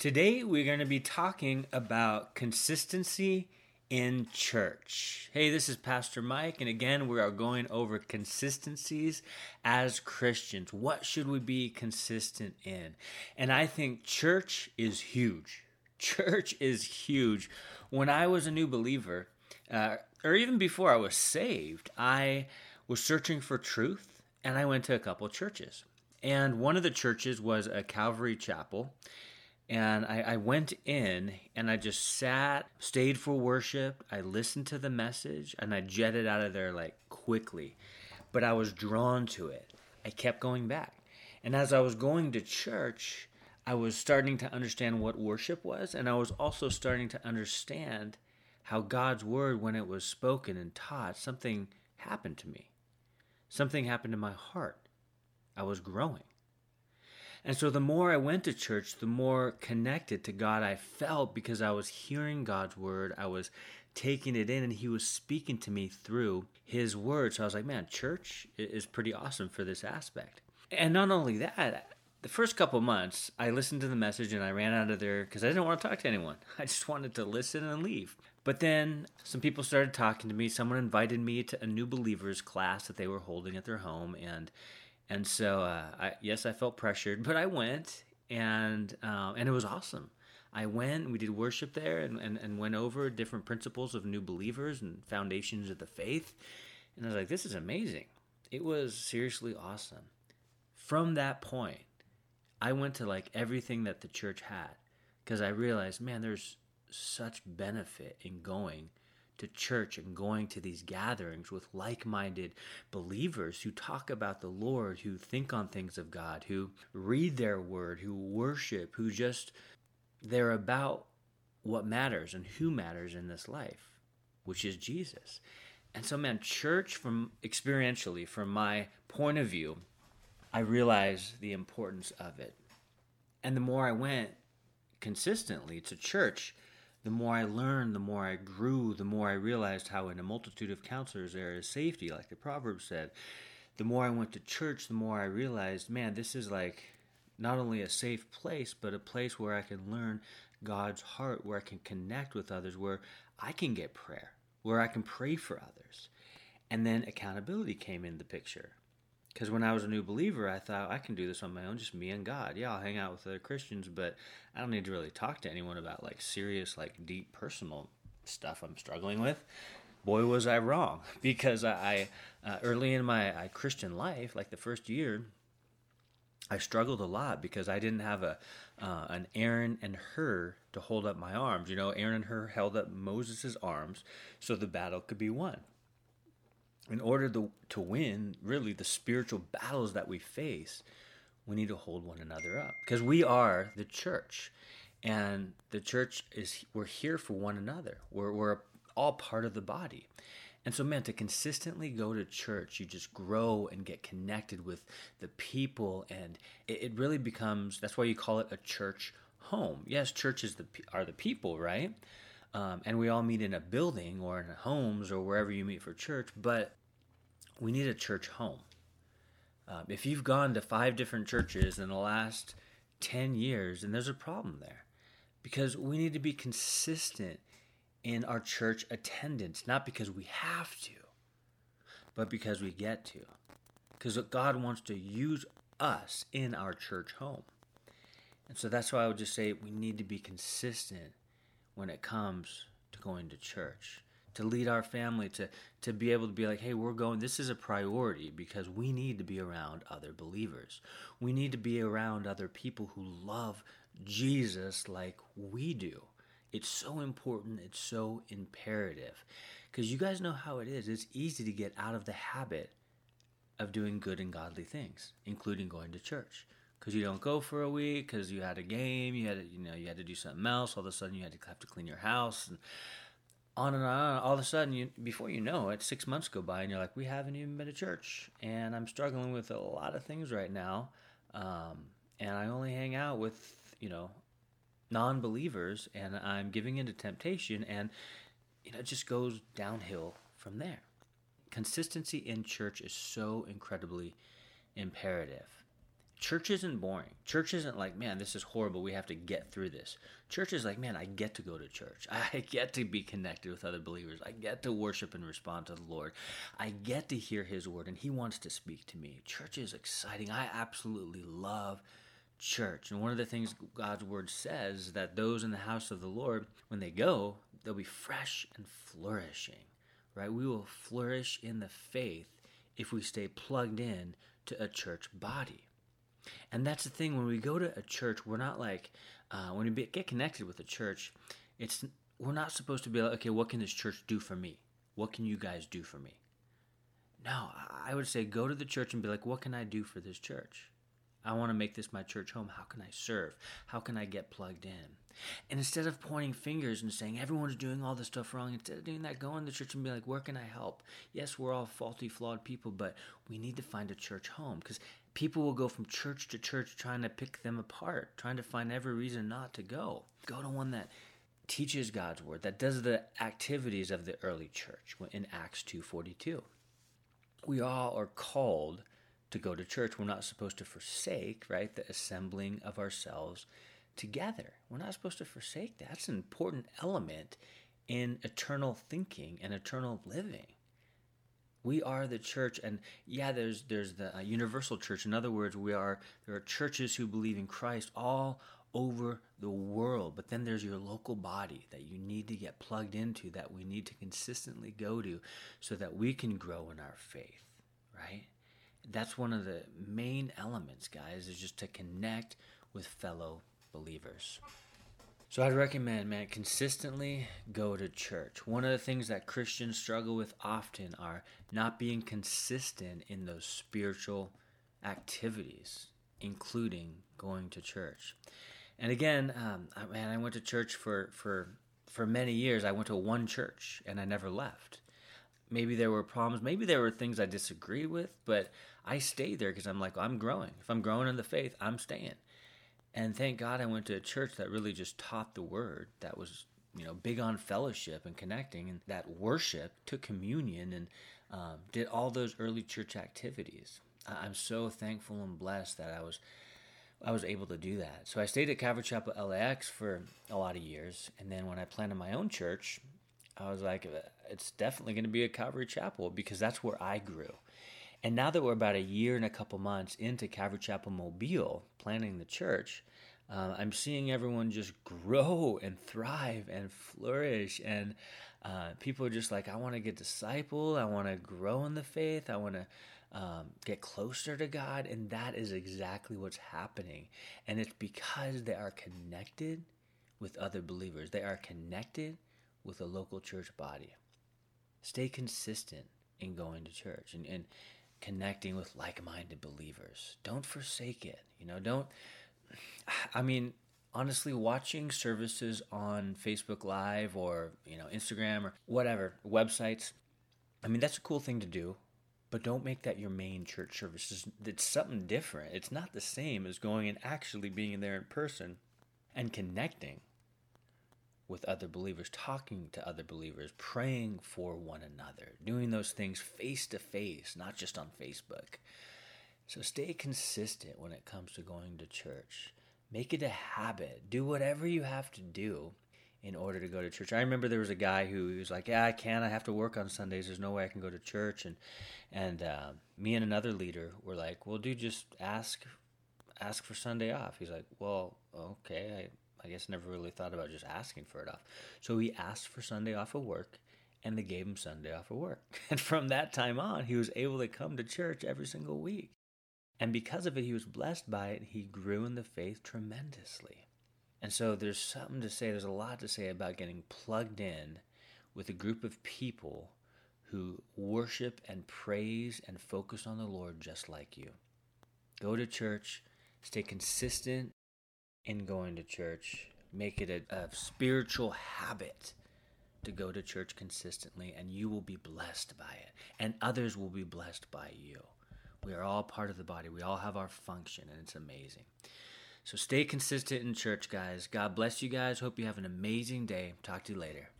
Today, we're going to be talking about consistency in church. Hey, this is Pastor Mike, and again, we are going over consistencies as Christians. What should we be consistent in? And I think church is huge. Church is huge. When I was a new believer, uh, or even before I was saved, I was searching for truth, and I went to a couple churches. And one of the churches was a Calvary Chapel and I, I, went in and I just sat, stayed for worship. I listened to the message and I jetted out of there like quickly. But I was drawn to it. I kept going back. And as I was going to church, I was starting to understand what worship was. And I was also starting to understand how God's word, when it was spoken and taught, something happened to me. Something happened in my heart. I was growing. And so the more I went to church, the more connected to God I felt because I was hearing God's word. I was taking it in and he was speaking to me through his word. So I was like, man, church is pretty awesome for this aspect. And not only that, the first couple months, I listened to the message and I ran out of there because I didn't want to talk to anyone. I just wanted to listen and leave. But then some people started talking to me. Someone invited me to a new believers class that they were holding at their home. And and so, uh, I, yes, I felt pressured, but I went, and um, and it was awesome. I went, we did worship there, and, and, and went over different principles of new believers and foundations of the faith. And I was like, this is amazing. It was seriously awesome. From that point, I went to like everything that the church had because I realized, man, there's such benefit in going to church and going to these gatherings with like minded believers who talk about the Lord, who think on things of God, who read their word, who worship, who just, they're about what matters and who matters in this life, which is Jesus. And so, man, church, from experientially, from my point of view, I realized the importance of it. And the more I went consistently to church, the more I learned, the more I grew, the more I realized how in a multitude of counselors there is safety, like the proverb said. The more I went to church, the more I realized, man, this is like not only a safe place, but a place where I can learn God's heart, where I can connect with others, where I can get prayer, where I can pray for others. And then accountability came in the picture. Because when I was a new believer, I thought I can do this on my own, just me and God. Yeah, I'll hang out with other Christians, but I don't need to really talk to anyone about like serious, like deep personal stuff I'm struggling with. Boy, was I wrong because I, uh, early in my uh, Christian life, like the first year, I struggled a lot because I didn't have a uh, an Aaron and Hur to hold up my arms. You know, Aaron and Hur held up Moses' arms so the battle could be won in order to, to win really the spiritual battles that we face, we need to hold one another up because we are the church. And the church is, we're here for one another. We're, we're all part of the body. And so, man, to consistently go to church, you just grow and get connected with the people, and it, it really becomes. That's why you call it a church home. Yes, churches the, are the people, right? Um, and we all meet in a building or in homes or wherever you meet for church. But we need a church home. Um, if you've gone to five different churches in the last 10 years, then there's a problem there because we need to be consistent in our church attendance, not because we have to, but because we get to. Because God wants to use us in our church home. And so that's why I would just say we need to be consistent when it comes to going to church to lead our family to to be able to be like hey we're going this is a priority because we need to be around other believers. We need to be around other people who love jesus like we do. It's so important. It's so imperative. Because you guys know how it is. It's easy to get out of the habit of doing good and godly things including going to church. Because you don't go for a week because you had a game you had to, you know you had to do something else. All of a sudden you had to have to clean your house and on and on. All of a sudden, you before you know it, six months go by, and you're like, we haven't even been to church, and I'm struggling with a lot of things right now, um, and I only hang out with you know non-believers, and I'm giving into temptation, and you know it just goes downhill from there. Consistency in church is so incredibly imperative. Church isn't boring. Church isn't like, man, this is horrible. We have to get through this. Church is like, man, I get to go to church. I get to be connected with other believers. I get to worship and respond to the Lord. I get to hear His word, and He wants to speak to me. Church is exciting. I absolutely love church. And one of the things God's word says that those in the house of the Lord, when they go, they'll be fresh and flourishing, right? We will flourish in the faith if we stay plugged in to a church body. And that's the thing when we go to a church, we're not like uh, when we get connected with a church, it's we're not supposed to be like, okay, what can this church do for me? What can you guys do for me? No, I would say go to the church and be like, what can I do for this church? I want to make this my church home. How can I serve? How can I get plugged in? And instead of pointing fingers and saying everyone's doing all this stuff wrong, instead of doing that, go in the church and be like, where can I help? Yes, we're all faulty, flawed people, but we need to find a church home because people will go from church to church trying to pick them apart, trying to find every reason not to go. Go to one that teaches God's word, that does the activities of the early church in Acts 2:42. We all are called to go to church. We're not supposed to forsake, right, the assembling of ourselves together. We're not supposed to forsake that. That's an important element in eternal thinking and eternal living. We are the church, and yeah, there's there's the uh, universal church. In other words, we are there are churches who believe in Christ all over the world. But then there's your local body that you need to get plugged into, that we need to consistently go to, so that we can grow in our faith. Right? That's one of the main elements, guys, is just to connect with fellow believers. So I'd recommend, man, consistently go to church. One of the things that Christians struggle with often are not being consistent in those spiritual activities, including going to church. And again, um, man, I went to church for for for many years. I went to one church and I never left. Maybe there were problems. Maybe there were things I disagreed with, but I stayed there because I'm like, well, I'm growing. If I'm growing in the faith, I'm staying. And thank God I went to a church that really just taught the word, that was, you know, big on fellowship and connecting, and that worship, took communion, and um, did all those early church activities. I'm so thankful and blessed that I was. I was able to do that. So I stayed at Calvary Chapel LAX for a lot of years. And then when I planted my own church, I was like, it's definitely going to be a Calvary Chapel because that's where I grew. And now that we're about a year and a couple months into Calvary Chapel Mobile, planning the church, uh, I'm seeing everyone just grow and thrive and flourish. And uh, people are just like, I want to get discipled. I want to grow in the faith. I want to um, get closer to God. And that is exactly what's happening. And it's because they are connected with other believers, they are connected with a local church body. Stay consistent in going to church and, and connecting with like-minded believers. Don't forsake it. You know, don't I mean, honestly watching services on Facebook Live or, you know, Instagram or whatever, websites, I mean, that's a cool thing to do, but don't make that your main church service. It's something different. It's not the same as going and actually being in there in person and connecting with other believers, talking to other believers, praying for one another, doing those things face to face, not just on Facebook. So stay consistent when it comes to going to church. Make it a habit. Do whatever you have to do in order to go to church. I remember there was a guy who was like, "Yeah, I can't. I have to work on Sundays. There's no way I can go to church." And and uh, me and another leader were like, "Well, dude, just ask ask for Sunday off." He's like, "Well, okay. I guess never really thought about just asking for it off. So he asked for Sunday off of work, and they gave him Sunday off of work. And from that time on, he was able to come to church every single week. And because of it, he was blessed by it. He grew in the faith tremendously. And so there's something to say, there's a lot to say about getting plugged in with a group of people who worship and praise and focus on the Lord just like you. Go to church, stay consistent in going to church. Make it a, a spiritual habit to go to church consistently, and you will be blessed by it, and others will be blessed by you. We are all part of the body. We all have our function, and it's amazing. So stay consistent in church, guys. God bless you guys. Hope you have an amazing day. Talk to you later.